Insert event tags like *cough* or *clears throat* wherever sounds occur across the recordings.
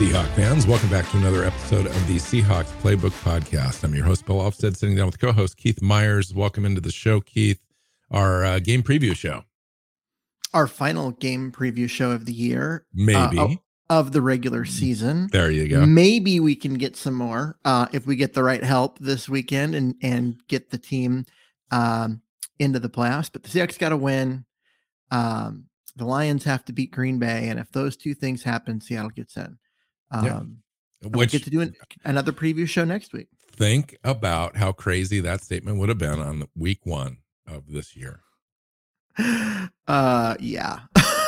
Seahawk fans, welcome back to another episode of the Seahawks Playbook Podcast. I'm your host, Bill Alvstad, sitting down with co host Keith Myers. Welcome into the show, Keith, our uh, game preview show. Our final game preview show of the year. Maybe. Uh, of the regular season. There you go. Maybe we can get some more uh, if we get the right help this weekend and, and get the team um, into the playoffs. But the Seahawks got to win. Um, the Lions have to beat Green Bay, and if those two things happen, Seattle gets in. Um, yeah. Which we get to do an, another preview show next week. Think about how crazy that statement would have been on week one of this year. *gasps* Uh, yeah.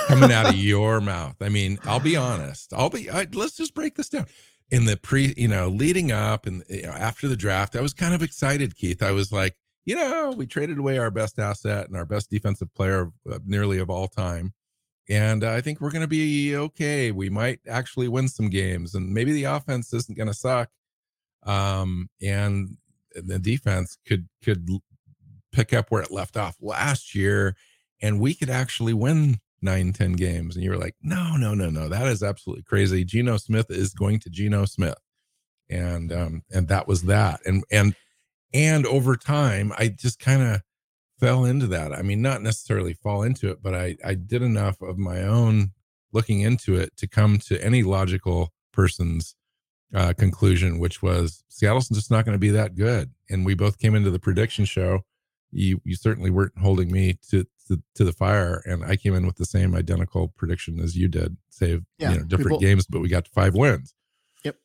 Coming out of *laughs* your mouth. I mean, I'll be honest. I'll be. I, let's just break this down. In the pre, you know, leading up and you know, after the draft, I was kind of excited, Keith. I was like, you know, we traded away our best asset and our best defensive player nearly of all time and I think we're going to be okay. We might actually win some games, and maybe the offense isn't going to suck, um, and the defense could could pick up where it left off last year, and we could actually win nine, ten games. And you were like, no, no, no, no, that is absolutely crazy. Geno Smith is going to Geno Smith, and um, and that was that, and and and over time, I just kind of fell into that. I mean, not necessarily fall into it, but I, I did enough of my own looking into it to come to any logical person's uh, conclusion, which was Seattle's just not going to be that good. And we both came into the prediction show. You you certainly weren't holding me to, to, to the fire, and I came in with the same identical prediction as you did, save yeah, you know different games, but we got five wins. Yep.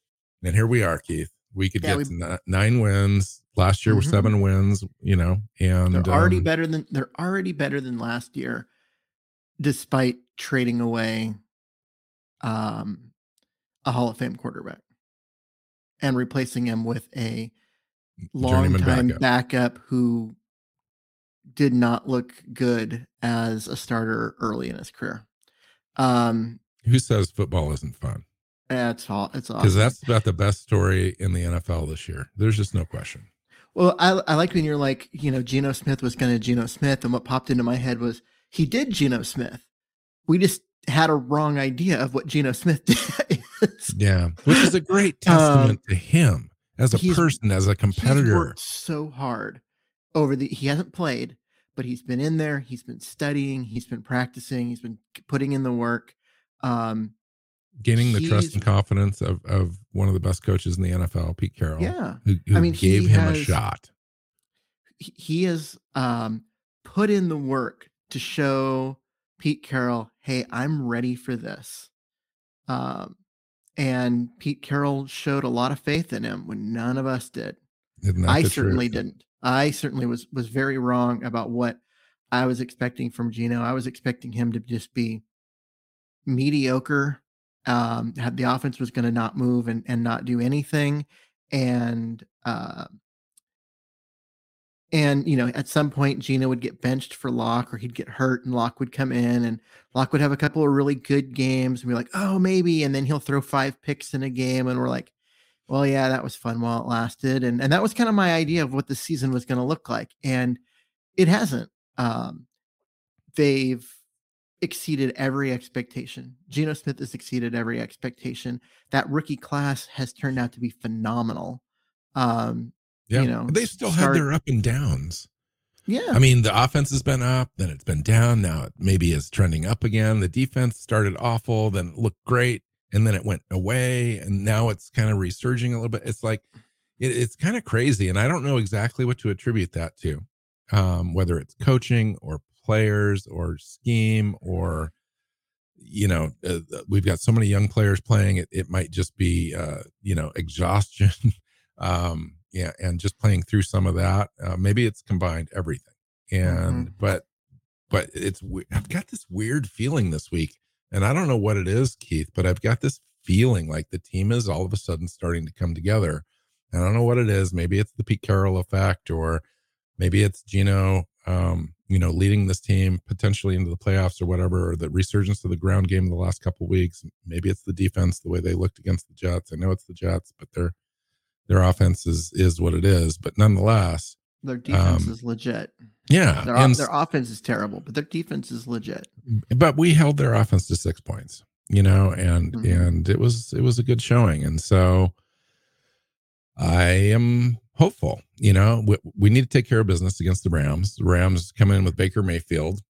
And here we are, Keith. We could yeah, get we, to nine wins Last year mm-hmm. were seven wins, you know, and they're already um, better than they're already better than last year, despite trading away um, a Hall of Fame quarterback and replacing him with a long time backup. backup who did not look good as a starter early in his career. Um, Who says football isn't fun? It's all it's all because that's about the best story in the NFL this year. There's just no question. Well, I, I like when you're like, you know, Geno Smith was going to Geno Smith, and what popped into my head was he did Geno Smith. We just had a wrong idea of what Geno Smith *laughs* did. yeah, which is a great *laughs* testament um, to him as a person, as a competitor. so hard over the. He hasn't played, but he's been in there. He's been studying. He's been practicing. He's been putting in the work. Um, gaining the trust and confidence of of one of the best coaches in the NFL, Pete Carroll. Yeah, who, who I mean, gave him has, a shot. He has um, put in the work to show Pete Carroll, "Hey, I'm ready for this." Um, and Pete Carroll showed a lot of faith in him when none of us did. I certainly truth? didn't. I certainly was was very wrong about what I was expecting from Geno. I was expecting him to just be mediocre um, had the offense was going to not move and, and not do anything. And, uh, and you know, at some point, Geno would get benched for Lock, or he'd get hurt, and Lock would come in, and Lock would have a couple of really good games, and be like, "Oh, maybe," and then he'll throw five picks in a game, and we're like, "Well, yeah, that was fun while it lasted," and and that was kind of my idea of what the season was going to look like, and it hasn't. Um, they've exceeded every expectation. Geno Smith has exceeded every expectation. That rookie class has turned out to be phenomenal. Um, yeah, you know, they still start, had their up and downs. Yeah. I mean, the offense has been up, then it's been down. Now it maybe is trending up again. The defense started awful, then it looked great, and then it went away, and now it's kind of resurging a little bit. It's like it, it's kind of crazy, and I don't know exactly what to attribute that to. Um, whether it's coaching or players or scheme or you know uh, we've got so many young players playing it it might just be uh you know *laughs* exhaustion um yeah and just playing through some of that uh, maybe it's combined everything and mm-hmm. but but it's i've got this weird feeling this week And I don't know what it is, Keith, but I've got this feeling like the team is all of a sudden starting to come together. and I don't know what it is. Maybe it's the Pete Carroll effect, or maybe it's Geno um, you know, leading this team potentially into the playoffs or whatever, or the resurgence of the ground game in the last couple weeks. Maybe it's the defense, the way they looked against the Jets. I know it's the Jets, but their their offense is is what it is. But nonetheless, their defense um, is legit. Yeah, their, and, their offense is terrible, but their defense is legit. But we held their offense to six points you know, and mm-hmm. and it was it was a good showing, and so I am hopeful. You know, we, we need to take care of business against the Rams. The Rams come in with Baker Mayfield,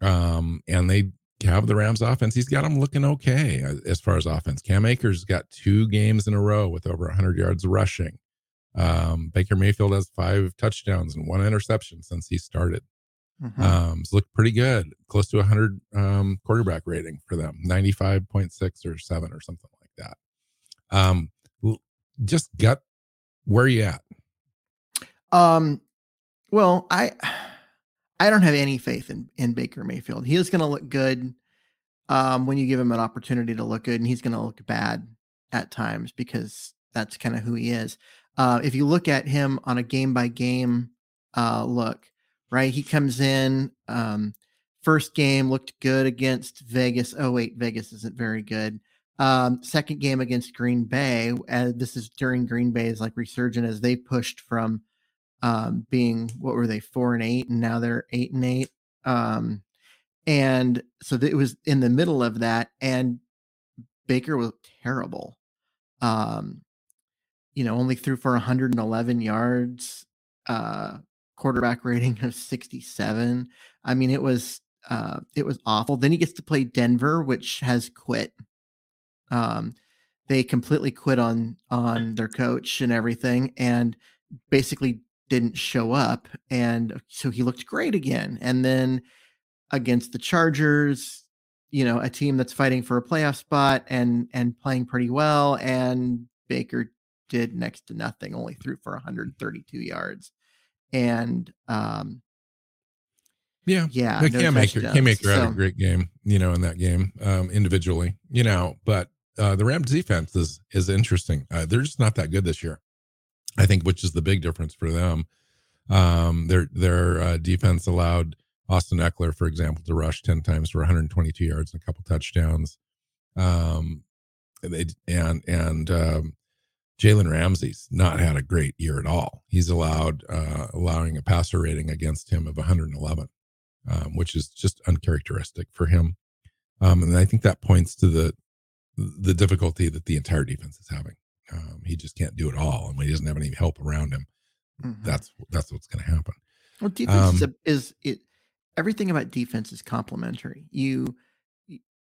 um, and they have the Rams offense. He's got them looking okay uh, as far as offense. Cam Akers got two games in a row with over 100 yards rushing. Um, Baker Mayfield has five touchdowns and one interception since he started. Mm-hmm. Um, it's looked pretty good, close to 100 um, quarterback rating for them, 95.6 or seven or something like that. Um, just gut, where are you at? Um, well, I I don't have any faith in in Baker Mayfield. He is going to look good um, when you give him an opportunity to look good, and he's going to look bad at times because that's kind of who he is. Uh, if you look at him on a game by game uh, look, right? He comes in, um, first game looked good against Vegas. Oh, wait, Vegas isn't very good. Um, second game against Green Bay, and this is during Green Bay's like resurgent as they pushed from um, being what were they four and eight, and now they're eight and eight. Um, and so it was in the middle of that, and Baker was terrible. Um, you know, only threw for 111 yards, uh, quarterback rating of 67. I mean, it was uh, it was awful. Then he gets to play Denver, which has quit. Um, they completely quit on on their coach and everything, and basically didn't show up. And so he looked great again. And then against the Chargers, you know, a team that's fighting for a playoff spot and and playing pretty well, and Baker did next to nothing, only threw for 132 yards and um, yeah, yeah, no Cam Akers, Cam Akers so, had a great game, you know, in that game um, individually, you know, but uh, the Rams defense is is interesting. Uh, they're just not that good this year, I think, which is the big difference for them. Um, their their uh, defense allowed Austin Ekeler, for example, to rush ten times for 122 yards and a couple touchdowns. Um, they and and um, Jalen Ramsey's not had a great year at all. He's allowed uh, allowing a passer rating against him of 111, um, which is just uncharacteristic for him. Um, and I think that points to the the difficulty that the entire defense is having. Um, he just can't do it all, and when he doesn't have any help around him, mm-hmm. that's that's what's going to happen. Well, defense is, um, a, is it. Everything about defense is complementary. You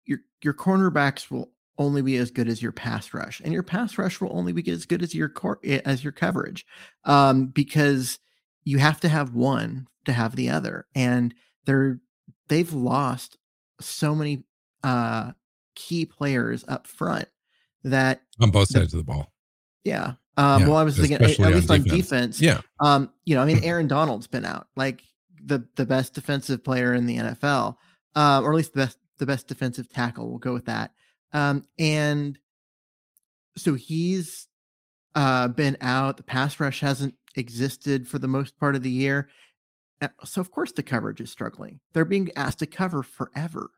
your your cornerbacks will only be as good as your pass rush, and your pass rush will only be as good as your core eh, as your coverage, um, because you have to have one to have the other, and they're they've lost so many uh, key players up front that on both sides the, of the ball. Yeah. Um, yeah, well, I was thinking at, at least on defense. defense. Yeah. Um, you know, I mean, *laughs* Aaron Donald's been out, like the the best defensive player in the NFL, uh, or at least the best the best defensive tackle. We'll go with that. Um, and so he's uh, been out. The pass rush hasn't existed for the most part of the year. So, of course, the coverage is struggling. They're being asked to cover forever.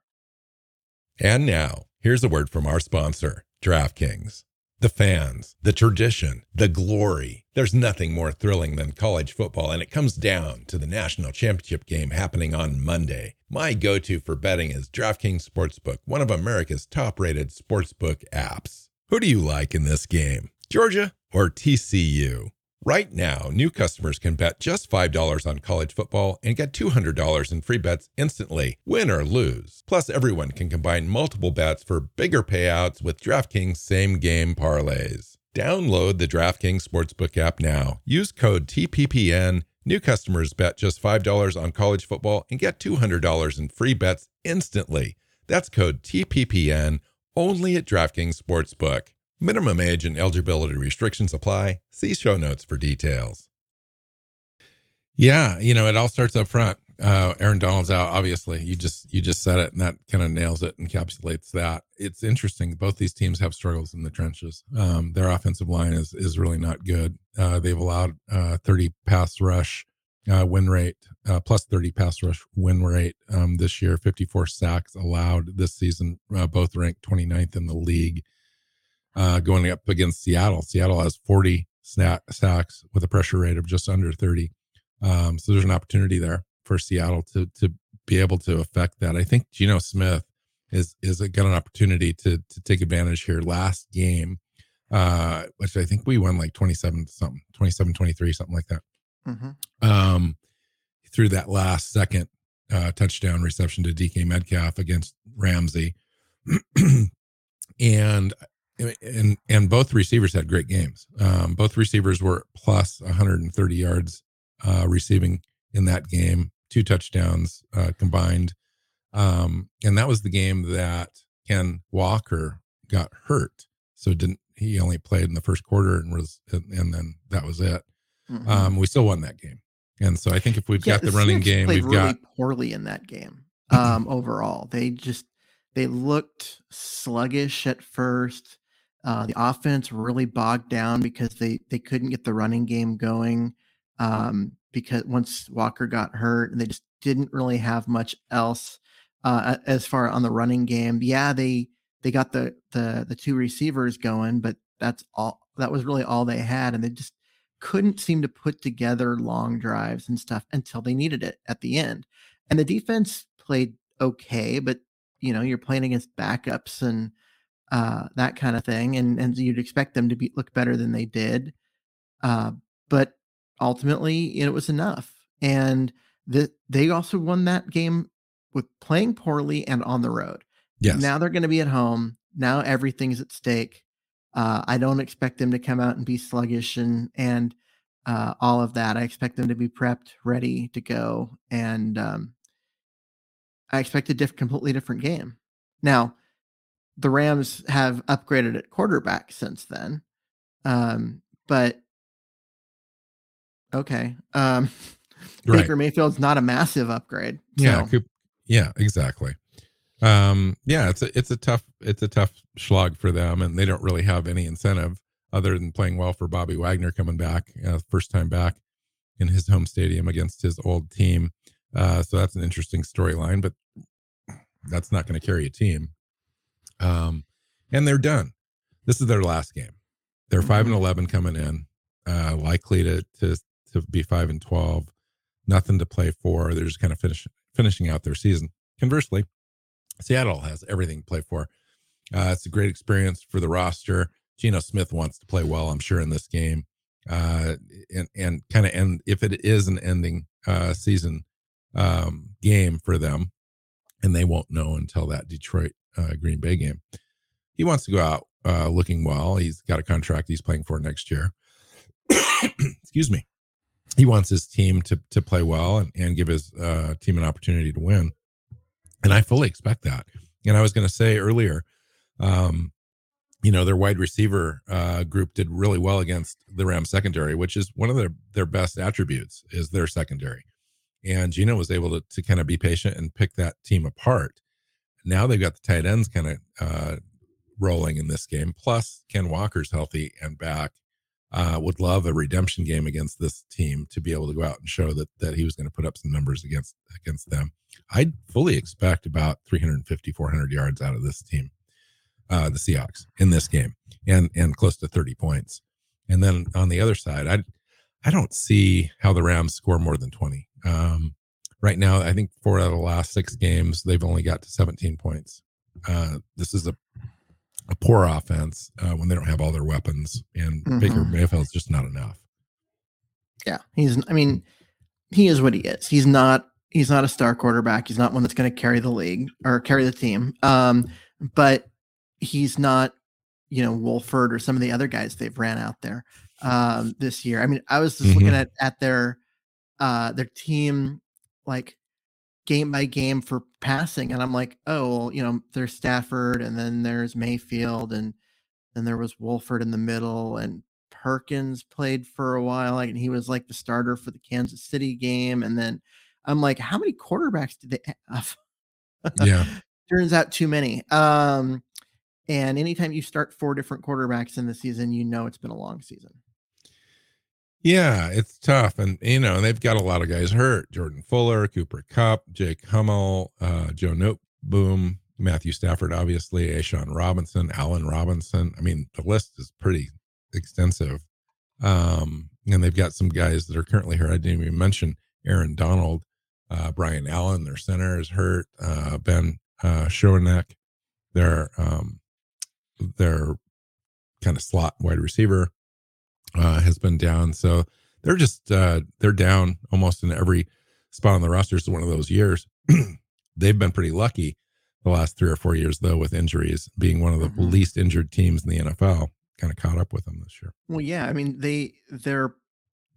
And now, here's a word from our sponsor, DraftKings. The fans, the tradition, the glory. There's nothing more thrilling than college football, and it comes down to the national championship game happening on Monday. My go to for betting is DraftKings Sportsbook, one of America's top rated sportsbook apps. Who do you like in this game, Georgia or TCU? Right now, new customers can bet just $5 on college football and get $200 in free bets instantly, win or lose. Plus, everyone can combine multiple bets for bigger payouts with DraftKings same game parlays. Download the DraftKings Sportsbook app now. Use code TPPN. New customers bet just $5 on college football and get $200 in free bets instantly. That's code TPPN only at DraftKings Sportsbook. Minimum age and eligibility restrictions apply. See show notes for details. Yeah, you know, it all starts up front. uh, Aaron Donald's out. Obviously, you just you just said it, and that kind of nails it, encapsulates that. It's interesting. Both these teams have struggles in the trenches. Um, their offensive line is is really not good. Uh, they've allowed uh, 30 pass rush uh, win rate, uh, plus 30 pass rush win rate um, this year. 54 sacks allowed this season. Uh, both ranked 29th in the league. Going up against Seattle, Seattle has 40 sacks with a pressure rate of just under 30. Um, so there's an opportunity there for Seattle to to be able to affect that. I think Geno Smith is is got an opportunity to to take advantage here. Last game, uh, which I think we won like 27 something, 27 23, something like that. Mm-hmm. Um, through that last second uh, touchdown reception to DK Metcalf against Ramsey. *clears throat* and and and both receivers had great games. Um, both receivers were plus 130 yards uh, receiving in that game, two touchdowns uh, combined. Um, and that was the game that Ken Walker got hurt. So didn't he only played in the first quarter and was and then that was it. Mm-hmm. Um, we still won that game. And so I think if we've yeah, got the, the running game, we've really got poorly in that game. Um, overall, they just they looked sluggish at first. Uh, the offense really bogged down because they they couldn't get the running game going um, because once Walker got hurt, and they just didn't really have much else uh, as far on the running game. Yeah, they they got the the the two receivers going, but that's all. That was really all they had, and they just couldn't seem to put together long drives and stuff until they needed it at the end. And the defense played okay, but you know you're playing against backups and uh, that kind of thing, and and you'd expect them to be look better than they did. Uh, but ultimately it was enough. And the, they also won that game with playing poorly and on the road. Yes. Now they're going to be at home. Now everything's at stake. Uh, I don't expect them to come out and be sluggish and and uh, all of that. I expect them to be prepped, ready to go, and um, I expect a diff- completely different game. Now, the Rams have upgraded at quarterback since then, um, but okay. Um, *laughs* right. Baker Mayfield's not a massive upgrade. So. Yeah, could, yeah, exactly. Um, yeah, it's a it's a tough it's a tough slog for them, and they don't really have any incentive other than playing well for Bobby Wagner coming back, uh, first time back in his home stadium against his old team. Uh, so that's an interesting storyline, but that's not going to carry a team. Um, and they're done. This is their last game. They're five and mm-hmm. eleven coming in, uh, likely to to to be five and twelve, nothing to play for. They're just kind of finish, finishing out their season. Conversely, Seattle has everything to play for. Uh, it's a great experience for the roster. Geno Smith wants to play well, I'm sure, in this game, uh, and and kind of end if it is an ending uh, season um, game for them, and they won't know until that Detroit uh, Green Bay game. He wants to go out uh, looking well. He's got a contract he's playing for next year. *coughs* Excuse me he wants his team to to play well and, and give his uh, team an opportunity to win. And I fully expect that. And I was going to say earlier, um, you know, their wide receiver uh, group did really well against the Rams secondary, which is one of their their best attributes is their secondary. And Geno was able to to kind of be patient and pick that team apart. Now they've got the tight ends kind of uh, rolling in this game. Plus, Ken Walker's healthy and back uh, would love a redemption game against this team to be able to go out and show that that he was going to put up some numbers against against them. I fully expect about 350, 400 yards out of this team, uh, the Seahawks in this game, and and close to 30 points. And then on the other side, I I don't see how the Rams score more than 20. Um, right now, I think four out of the last six games they've only got to 17 points. Uh, this is a a poor offense uh, when they don't have all their weapons, and mm-hmm. Baker Mayfield's just not enough. Yeah, he's. I mean, he is what he is. He's not. He's not a star quarterback. He's not one that's going to carry the league or carry the team. Um, but he's not, you know, Wolford or some of the other guys they've ran out there um, this year. I mean, I was just mm-hmm. looking at at their uh, their team like game by game for passing. And I'm like, oh, well, you know, there's Stafford and then there's Mayfield and then there was Wolford in the middle and Perkins played for a while. Like, and he was like the starter for the Kansas City game. And then I'm like, how many quarterbacks did they have? yeah. *laughs* Turns out too many. Um, and anytime you start four different quarterbacks in the season, you know it's been a long season. Yeah, it's tough. And, you know, they've got a lot of guys hurt Jordan Fuller, Cooper Kupp, Jake Hummel, uh, Joe Noteboom, Matthew Stafford, obviously, A'Shawn Robinson, Allen Robinson. I mean, the list is pretty extensive. Um, and they've got some guys that are currently here. I didn't even mention Aaron Donald, uh, Brian Allen, their center is hurt. Uh, ben uh, their um, their kind of slot wide receiver, uh, has been down. So they're just uh, they're down almost in every spot on the roster. It's one of those years. *clears throat* They've been pretty lucky the last three or four years, though, with injuries, being one of the mm-hmm. least injured teams in the NFL. Kind of caught up with them this year. Well, yeah, I mean they their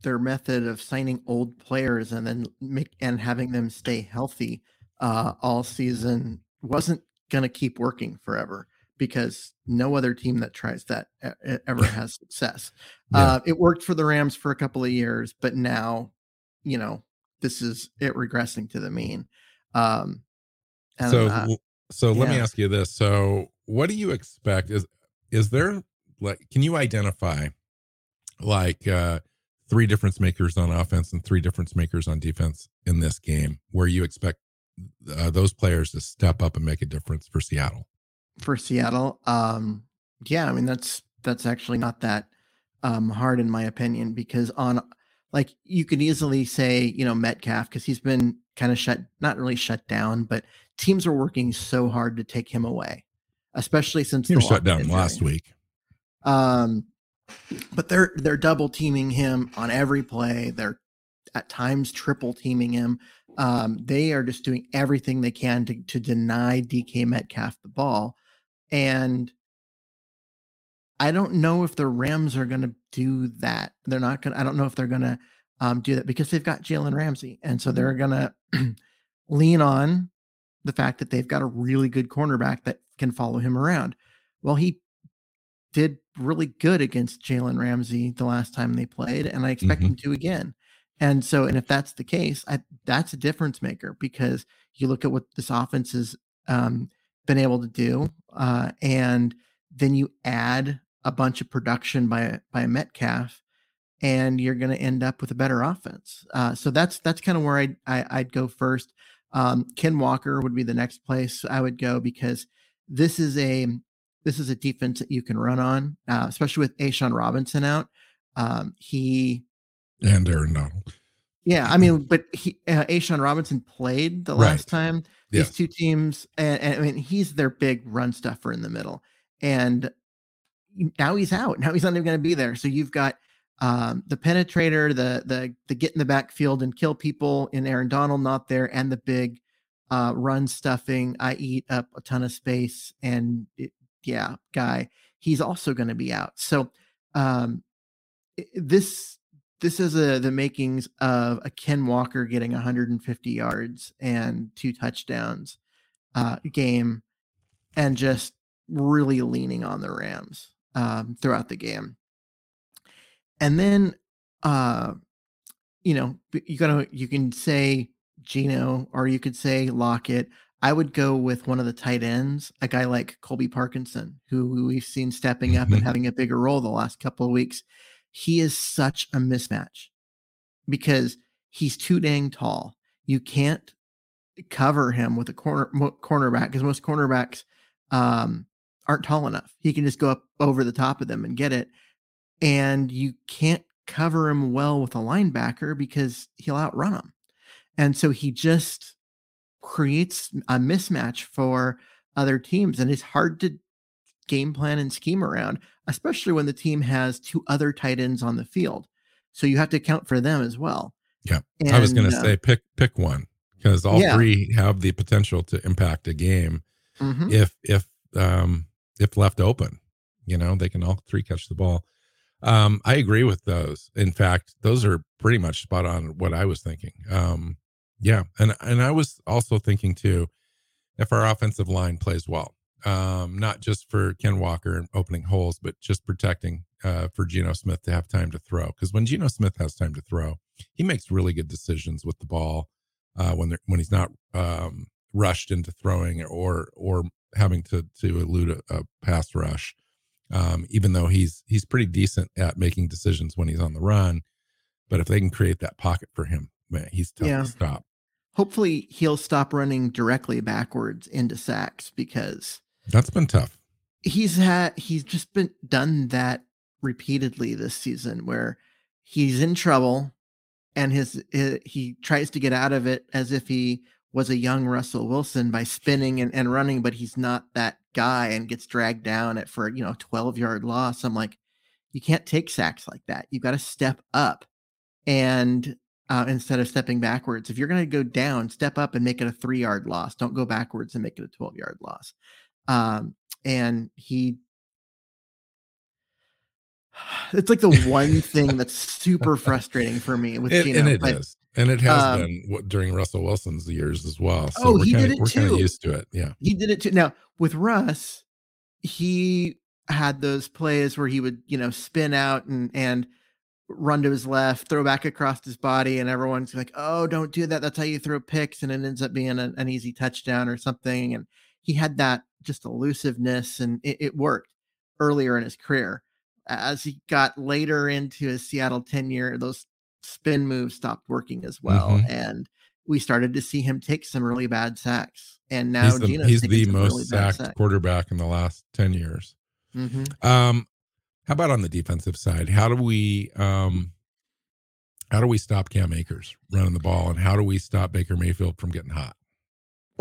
their method of signing old players and then make and having them stay healthy uh, all season wasn't going to keep working forever because no other team that tries that ever *laughs* has success. Yeah. Uh, it worked for the Rams for a couple of years, but now, you know, this is it regressing to the mean. Um, so, uh, so let yeah. me ask you this: So, what do you expect? Is is there like, can you identify like uh, three difference makers on offense and three difference makers on defense in this game, where you expect uh, those players to step up and make a difference for Seattle? For Seattle, um, yeah, I mean that's that's actually not that um, hard in my opinion because on like you could easily say you know Metcalf because he's been kind of shut not really shut down, but teams are working so hard to take him away, especially since he was shut down injury. last week. Um, but they're they're double teaming him on every play. They're at times triple teaming him. Um, they are just doing everything they can to to deny DK Metcalf the ball, and I don't know if the Rams are going to do that. They're not going. to I don't know if they're going to um, do that because they've got Jalen Ramsey, and so they're going to *clears throat* lean on the fact that they've got a really good cornerback that can follow him around. Well, he did really good against Jalen Ramsey the last time they played, and I expect mm-hmm. him to again. And so, and if that's the case, I, that's a difference maker because you look at what this offense is um, been able to do, uh, and then you add a bunch of production by by Metcalf, and you're going to end up with a better offense. Uh, so that's that's kind of where I'd, I, would go first. Um, Ken Walker would be the next place I would go because this is a this is a defense that you can run on, uh, especially with A'Shawn Robinson out. Um, he and Aaron Donald. Yeah, I mean, but he uh, A'Shawn Robinson played the last right. Time. These two teams, and, and, I mean, he's their big run stuffer in the middle, and now he's out. Now he's not even going to be there. So you've got um, the penetrator, the the the get in the backfield and kill people in Aaron Donald not there, and the big uh, run stuffing. I eat up a ton of space, and it, yeah, guy. He's also going to be out. So um, this this is a, the makings of a Ken Walker getting 150 yards and two touchdowns uh, game, and just really leaning on the Rams um, throughout the game. And then, uh, you know, you gotta you can say Geno or you could say Lockett. I would go with one of the tight ends, a guy like Colby Parkinson, who we've seen stepping up mm-hmm. and having a bigger role the last couple of weeks. He is such a mismatch because he's too dang tall. You can't cover him with a corner cornerback because most cornerbacks um, aren't tall enough. He can just go up over the top of them and get it and you can't cover him well with a linebacker because he'll outrun him. And so he just creates a mismatch for other teams and it's hard to game plan and scheme around, especially when the team has two other tight ends on the field. So you have to account for them as well. Yeah. And, I was going to uh, say pick pick one because all yeah. three have the potential to impact a game mm-hmm. if if um if left open. You know, they can all three catch the ball. Um, I agree with those. In fact, those are pretty much spot on what I was thinking. Um, yeah, and and I was also thinking too, if our offensive line plays well, um, not just for Ken Walker and opening holes, but just protecting uh, for Geno Smith to have time to throw. Because when Geno Smith has time to throw, he makes really good decisions with the ball. uh, when they're when he's not um, rushed into throwing or or having to to elude a, a pass rush. Um, even though he's he's pretty decent at making decisions when he's on the run, but if they can create that pocket for him, man, he's tough Yeah. to stop. Hopefully, he'll stop running directly backwards into sacks because That's been tough. he's had he's just been done that repeatedly this season where he's in trouble and his, eh, he tries to get out of it as if he was a young Russell Wilson by spinning and, and running, but he's not that guy and gets dragged down at for you know 12 yard loss. I'm like, you can't take sacks like that. You've got to step up and uh, instead of stepping backwards. If you're going to go down, step up and make it a three yard loss. Don't go backwards and make it a 12 yard loss. Um, and he, it's like the one thing that's super frustrating for me with It, Geno. and it but is, and it has um, been during Russell Wilson's years as well. So Oh, we're he kinda, did it we're kind too. of used to it. Yeah. He did it too. Now with Russ, he had those plays where he would, you know, spin out and and run to his left, throw back across his body, and everyone's like, "Oh, don't do that. That's how you throw picks," and it ends up being a, an easy touchdown or something. And he had that just elusiveness, and it, it worked earlier in his career. As he got later into his Seattle tenure, those spin moves stopped working as well, Mhm. and we started to see him take some really bad sacks. And now he's the, Geno's he's the most really sacked sacks. quarterback in the last 10 years. Mhm. Um, how about on the defensive side? How do we um, how do we stop Cam Akers running the ball, and how do we stop Baker Mayfield from getting hot?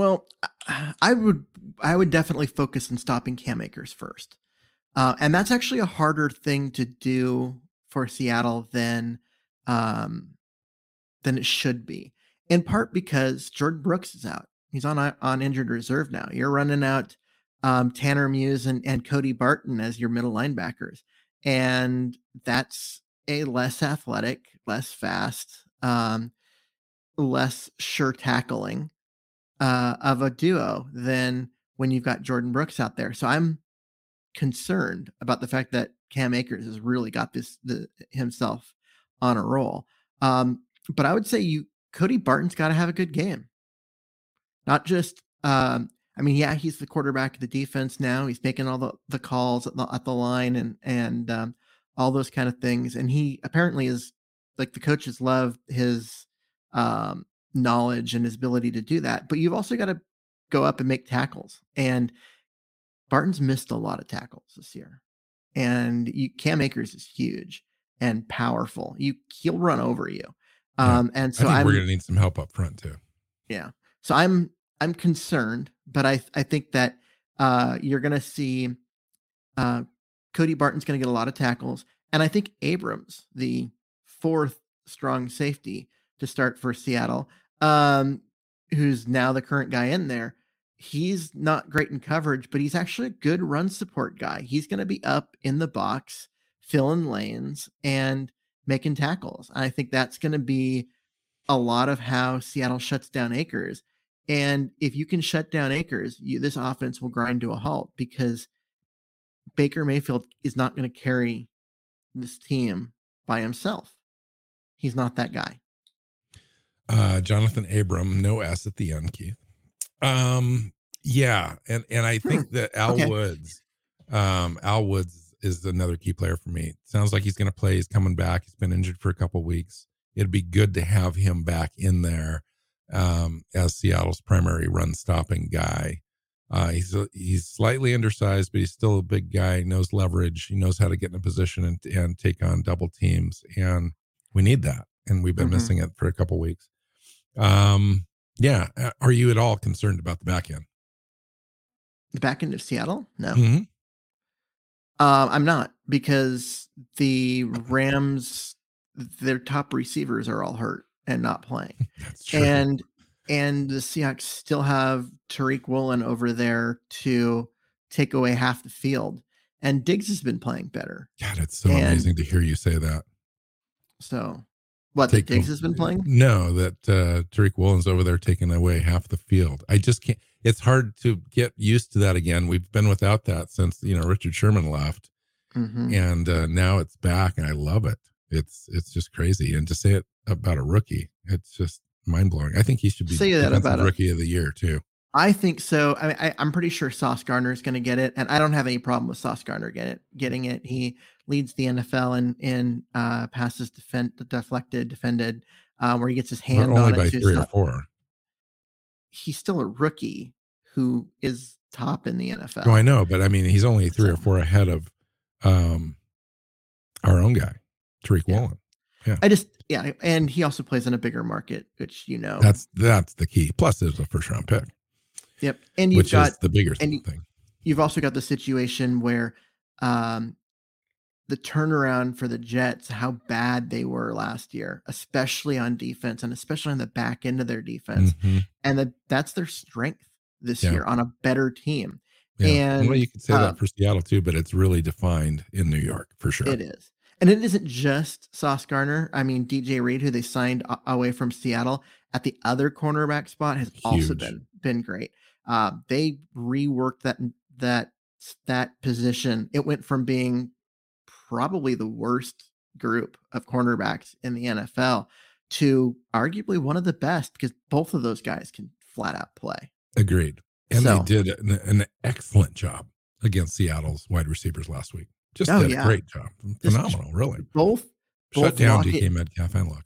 Well, I- would I would definitely focus on stopping Cam Akers first, uh, and that's actually a harder thing to do for Seattle than um, than it should be. In part because Jordyn Brooks is out; he's on on injured reserve now. You're running out um, Tanner Muse and, and Cody Barton as your middle linebackers, and that's a less athletic, less fast, um, less sure tackling uh, of a duo than when you've got Jordyn Brooks out there. So I'm concerned about the fact that Cam Akers has really got this the, himself on a roll. Um, but I would say you Cody Barton's got to have a good game, not just. Um, I mean, yeah, he's the quarterback of the defense now. He's making all the, the calls at the, at the line and and um, all those kind of things. And he apparently is like the coaches love his um, knowledge and his ability to do that. But you've also got to go up and make tackles. And Barton's missed a lot of tackles this year. And you, Cam Akers is huge and powerful. You he'll run over you. Um, and I so think I'm we're going to need some help up front too. yeah. So I'm I'm concerned, but I I think that uh, you're going to see uh, Cody Barton's going to get a lot of tackles, and I think Abrams, the fourth strong safety to start for Seattle, um, who's now the current guy in there. He's not great in coverage, but he's actually a good run support guy. He's going to be up in the box, filling lanes, and making tackles. And I think that's going to be a lot of how Seattle shuts down Akers. And if you can shut down Akers, you, this offense will grind to a halt because Baker Mayfield is not going to carry this team by himself. He's not that guy. Uh, Jonathan Abram, no S at the end, Keith. Um, yeah, and and I think that Al okay. Woods, um, Al Woods is another key player for me. Sounds like he's going to play. He's coming back. He's been injured for a couple weeks. It'd be good to have him back in there um, as Seattle's primary run stopping guy. Uh, he's a, he's slightly undersized, but he's still a big guy. He knows leverage. He knows how to get in a position and, and take on double teams, and we need that. And we've been Mhm. missing it for a couple weeks. Um, yeah. Are you at all concerned about the back end? The back end of Seattle? No. Mhm. Uh, I'm not because the Rams, their top receivers are all hurt and not playing. *laughs* That's true. and and the Seahawks still have Tariq Woolen over there to take away half the field. And Diggs has been playing better. God, it's so and- amazing to hear you say that. So what that Take Diggs has been playing? No, that uh, Tariq Woolen's over there taking away half the field. I just can't. It's hard to get used to that again. We've been without that since you know Richard Sherman left, Mhm. and uh, now it's back, and I love it. It's it's just crazy. And to say it about a rookie, it's just mind blowing. I think he should be Say that about rookie of the year too. I think so. I mean, I, I'm pretty sure Sauce Gardner is going to get it, and I don't have any problem with Sauce Gardner get it, getting it. He leads the NFL in in uh, passes defend, deflected, defended, um, where he gets his But hand only on by it. too. It's three or four. he's still a rookie who is top in the NFL. No, I know, but I mean, he's only three or four ahead of um our own guy, Tariq Yeah. Woolen. I just yeah, and he also plays in a bigger market, which you know. That's that's the key. Plus, it's a first round pick, yep, and you've which got is the bigger and you- thing. you've also got the situation where um, the turnaround for the Jets, how bad they were last year, especially on defense and especially on the back end of their defense, Mhm. and that that's their strength this Yeah. year on a better team. Yeah. well, you could say uh, that for Seattle too, but it's really defined in New York for sure. It is. And it isn't just Sauce Gardner. I mean, DJ Reed, who they signed away from Seattle at the other cornerback spot, has also been been great. Uh, they reworked that that that position. It went from being probably the worst group of cornerbacks in the NFL to arguably one of the best because both of those guys can flat out play. Agreed. And So- they did an, an excellent job against Seattle's wide receivers last week. Just Oh, did yeah. a great job. Phenomenal, really. Both Shut both down Lockett- DK Metcalf and Lockett.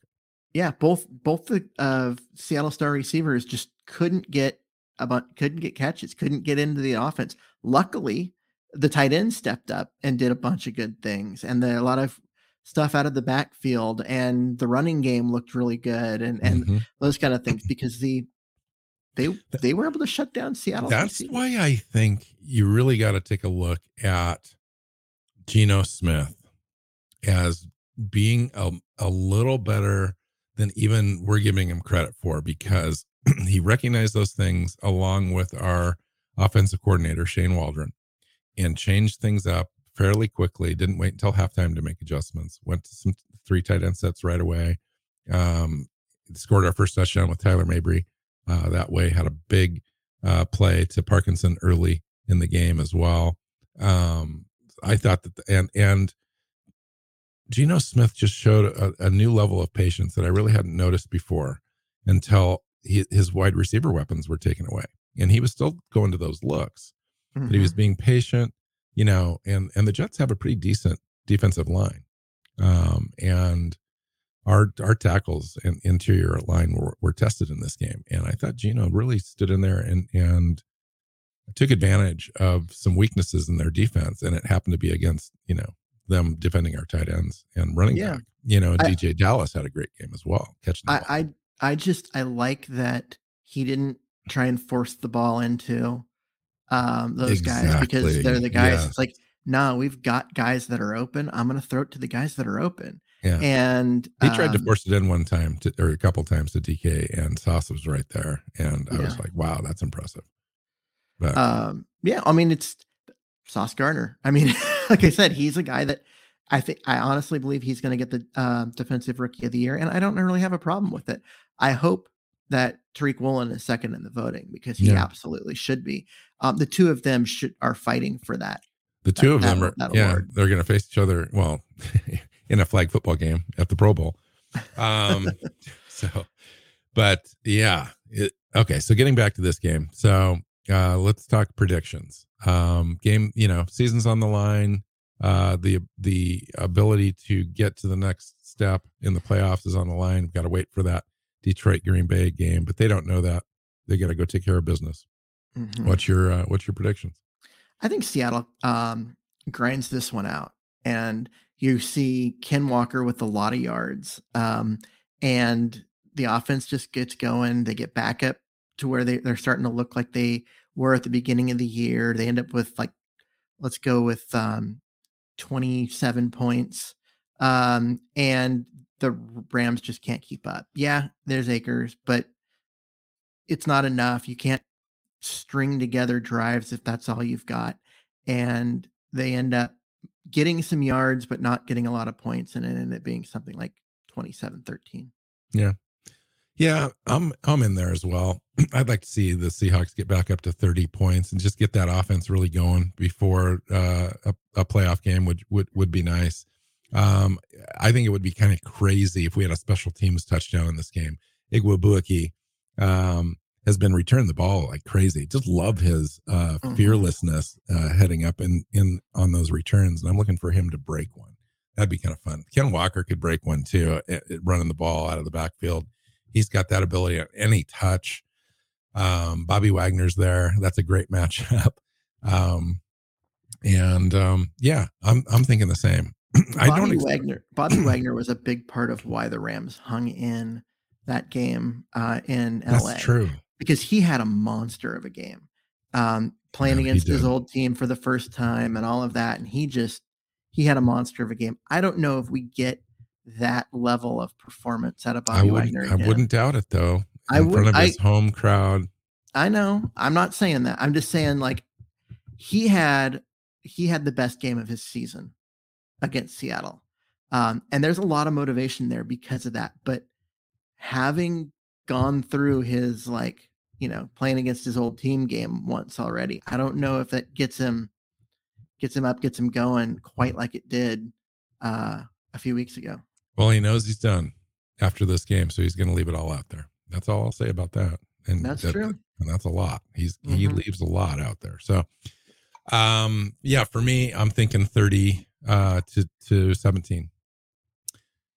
yeah, both both the uh, Seattle Star receivers just couldn't get about couldn't get catches, couldn't get into the offense. Luckily, the tight end stepped up and did a bunch of good things, and the, a lot of stuff out of the backfield, and the running game looked really good, and and Mhm. those kind of things *laughs* because the they they were able to shut down Seattle. That's why I think you really got to take a look at Geno Smith as being a, a little better than even we're giving him credit for because *clears throat* he recognized those things along with our offensive coordinator, Shane Waldron, and changed things up fairly quickly. Didn't wait until halftime to make adjustments. Went to some three tight end sets right away. Um, scored our first touchdown with Tyler Mabry uh, that way. Had a big uh, play to Parkinson early in the game as well. Um, I thought that, the, and and Geno Smith just showed a, a new level of patience that I really hadn't noticed before until he, his wide receiver weapons were taken away, and he was still going to those looks, but he was being patient, you know. And and the Jets have a pretty decent defensive line, um, and our our tackles and interior line were, were tested in this game, and I thought Geno really stood in there and and took advantage of some weaknesses in their defense, and it happened to be against you know them defending our tight ends and running Yeah. back. You know, I- DeeJay Dallas had a great game as well, catching the I. I I just I like that he didn't try and force the ball into um those guys because they're the guys. yes. It's like, no, we've got guys that are open. I'm gonna throw it to the guys that are open. Yeah. And he tried to um, force it in one time to, or a couple times to DK, and Sauce was right there, and I was like, "Wow, that's impressive." But um yeah, I mean it's Sauce Gardner. I mean, *laughs* like I said, he's a guy that I think I honestly believe he's going to get the um, defensive rookie of the year, and I don't really have a problem with it. I hope that Tariq Woolen is second in the voting because he Yeah. absolutely should be. Um, the two of them should are fighting for that. The two that- of them that- are, that yeah, award. they're going to face each other. Well, *laughs* in a flag football game at the Pro Bowl. Um, *laughs* *laughs* so, but yeah, it, okay. So getting back to this game, so uh, let's talk predictions. Um, game, you know, season's on the line. Uh, the the ability to get to the next step in the playoffs is on the line. We've got to wait for that Detroit Green Bay game, but they don't know that. They got to go take care of business. Mhm. What's your uh, what's your predictions? I think Seattle um, grinds this one out, and you see Ken Walker with a lot of yards, um, and the offense just gets going. They get back up to where they they're starting to look like they were at the beginning of the year. They end up with like, let's go with um, twenty seven points, um, and the Rams just can't keep up. Yeah, there's Akers, but it's not enough. You can't string together drives if that's all you've got. And they end up getting some yards, but not getting a lot of points. And it ended up being something like 27 13. Yeah, Yeah. I'm I'm in there as well. *clears throat* I'd like to see the Seahawks get back up to 30 points and just get that offense really going before uh, a, a playoff game would would would be nice. Um, I think it would be kind of crazy if we had a special teams touchdown in this game. Igwebuike um, has been returning the ball like crazy. Just love his uh, Mhm. fearlessness uh, heading up in in on those returns, and I'm looking for him to break one. That'd be kind of fun. Ken Walker could break one too, uh, uh, running the ball out of the backfield. He's got that ability at any touch. Um, Bobby Wagner's there. That's a great *laughs* matchup. Um, and um, yeah, I'm I'm thinking the same. *clears throat* I don't. Bobby Ex- Wagner. Bobby Wagner was a big part of why the Rams hung in that game uh, in LA. that's true. because he had a monster of a game, um, playing Yeah, against his old team for the first time and all of that, and he just he had a monster of a game. I don't know if we get that level of performance out of I Bobby wouldn't. Wagner. I wouldn't doubt it though. I in front would. of I, his home crowd. I know. I'm not saying that. I'm just saying like he had he had the best game of his season against Seattle. Um, and there's a lot of motivation there because of that. But having gone through his like, you know, playing against his old team game once already, I don't know if that gets him gets him up, gets him going quite like it did uh a few weeks ago. Well, he knows he's done after this game, so he's going to leave it all out there. That's all I'll say about that. And That's that- true. and that's a lot. He's he Mhm. leaves a lot out there. So, um, yeah, for me, I'm thinking 30 uh, to to 17.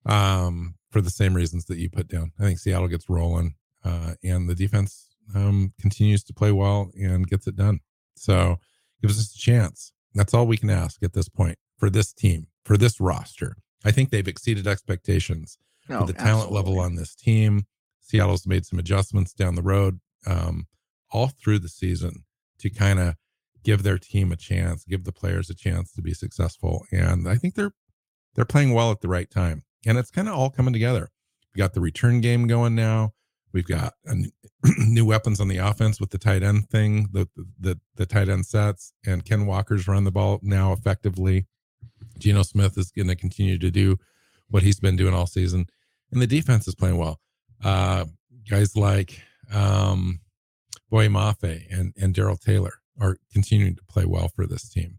Um, for the same reasons that you put down, I think Seattle gets rolling, uh, and the defense um continues to play well and gets it done. So, gives us a chance. That's all we can ask at this point for this team, for this roster. I think they've exceeded expectations No, with the talent level Oh, on this team. Seattle's made some adjustments down the road, um, all through the season to kind of give their team a chance, give the players a chance to be successful. And I think they're they're playing well at the right time. And it's kind of all coming together. We got the return game going now. We've got a n- *clears throat* new weapons on the offense with the tight end thing, the, the the tight end sets, and Ken Walker's run the ball now effectively. Geno Smith is going to continue to do what he's been doing all season, and the defense is playing well. Uh, guys like um, Boye Mafe and and Darrell Taylor are continuing to play well for this team.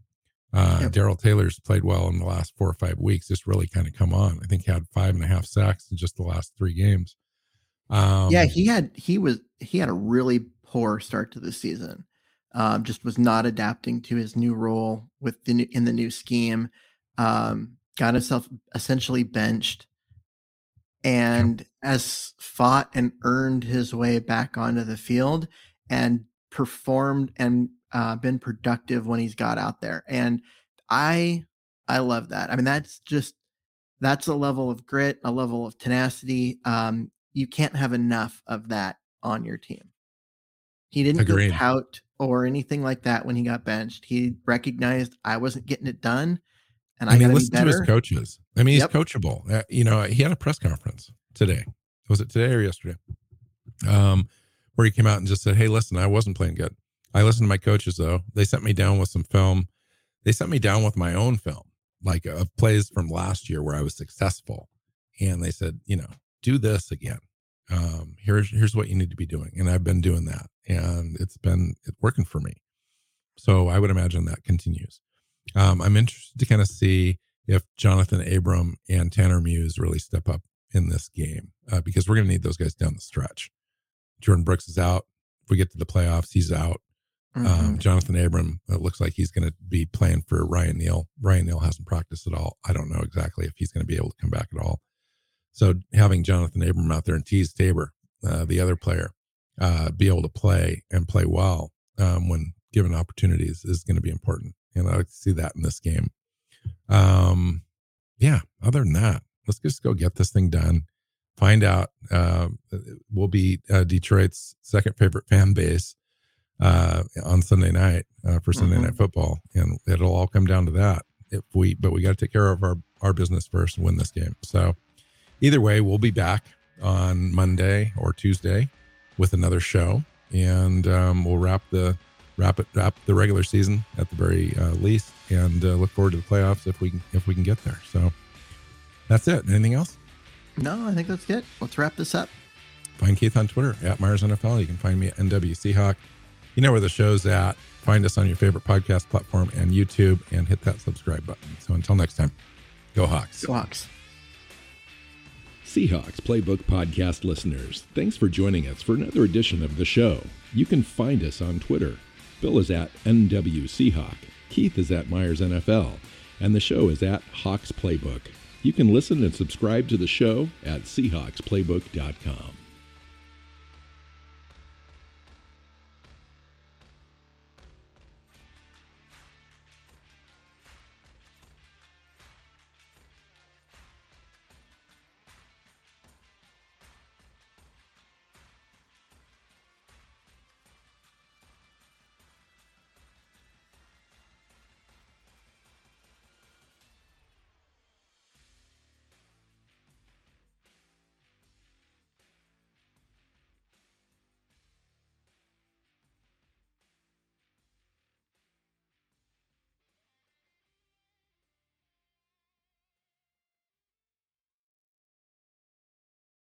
Uh, Yep. Darrell Taylor's played well in the last four or five weeks. Just really kind of come on. I think he had five and a half sacks in just the last three games. Um, yeah, he had he was he had a really poor start to the season. Um, just was not adapting to his new role with the new, in the new scheme. Um, got himself essentially benched, and has fought and earned his way back onto the field and performed and uh, been productive when he's got out there. And I I love that. I mean, that's just that's a level of grit, a level of tenacity. Um, you can't have enough of that on your team. He didn't Agreed. go pout or anything like that when he got benched. He recognized I wasn't getting it done, and I I mean, got to be listen to his coaches. I mean, he's Yep. coachable. Uh, you know, he had a press conference today. Was it today or yesterday? Um, where he came out and just said, "Hey, listen, I wasn't playing good. I listened to my coaches though. They sent me down with some film. They sent me down with my own film, like of plays from last year where I was successful, and they said, you know, do this again. Um, here's here's what you need to be doing, and I've been doing that, and it's been it's working for me. So I would imagine that continues. Um, I'm interested to kind of see if Jonathan Abram and Tanner Muse really step up in this game uh, because we're going to need those guys down the stretch. Jordyn Brooks is out. If we get to the playoffs, he's out. Um, Mhm. Jonathan Abram, it looks like he's going to be playing for Ryan Neal. Ryan Neal hasn't practiced at all. I don't know exactly if he's going to be able to come back at all. So having Jonathan Abram out there and Teez Tabor, uh, the other player, uh, be able to play and play well um, when given opportunities is going to be important. And I like to see that in this game. Um, yeah. Other than that, let's just go get this thing done. Find out. Uh, we'll be uh, Detroit's second favorite fan base uh, on Sunday night uh, for Sunday Mhm. night football, and it'll all come down to that. If we, but we got to take care of our our business first and win this game. So, either way, we'll be back on Monday or Tuesday with another show, and um, we'll wrap the wrap it wrap the regular season at the very uh, least, and uh, look forward to the playoffs if we can if we can get there. So, that's it. Anything else? No, I think that's it. Let's wrap this up. Find Keith on Twitter at Myers NFL. You can find me at NW Seahawk. You know where the show's at. Find us on your favorite podcast platform and YouTube and hit that subscribe button. So until next time, go Hawks. Go Hawks. Seahawks Playbook Podcast listeners, thanks for joining us for another edition of the show. You can find us on Twitter. Bill is at NW Seahawk, Keith is at Myers NFL, and the show is at Hawks Playbook. You can listen and subscribe to the show at SeahawksPlaybook.com.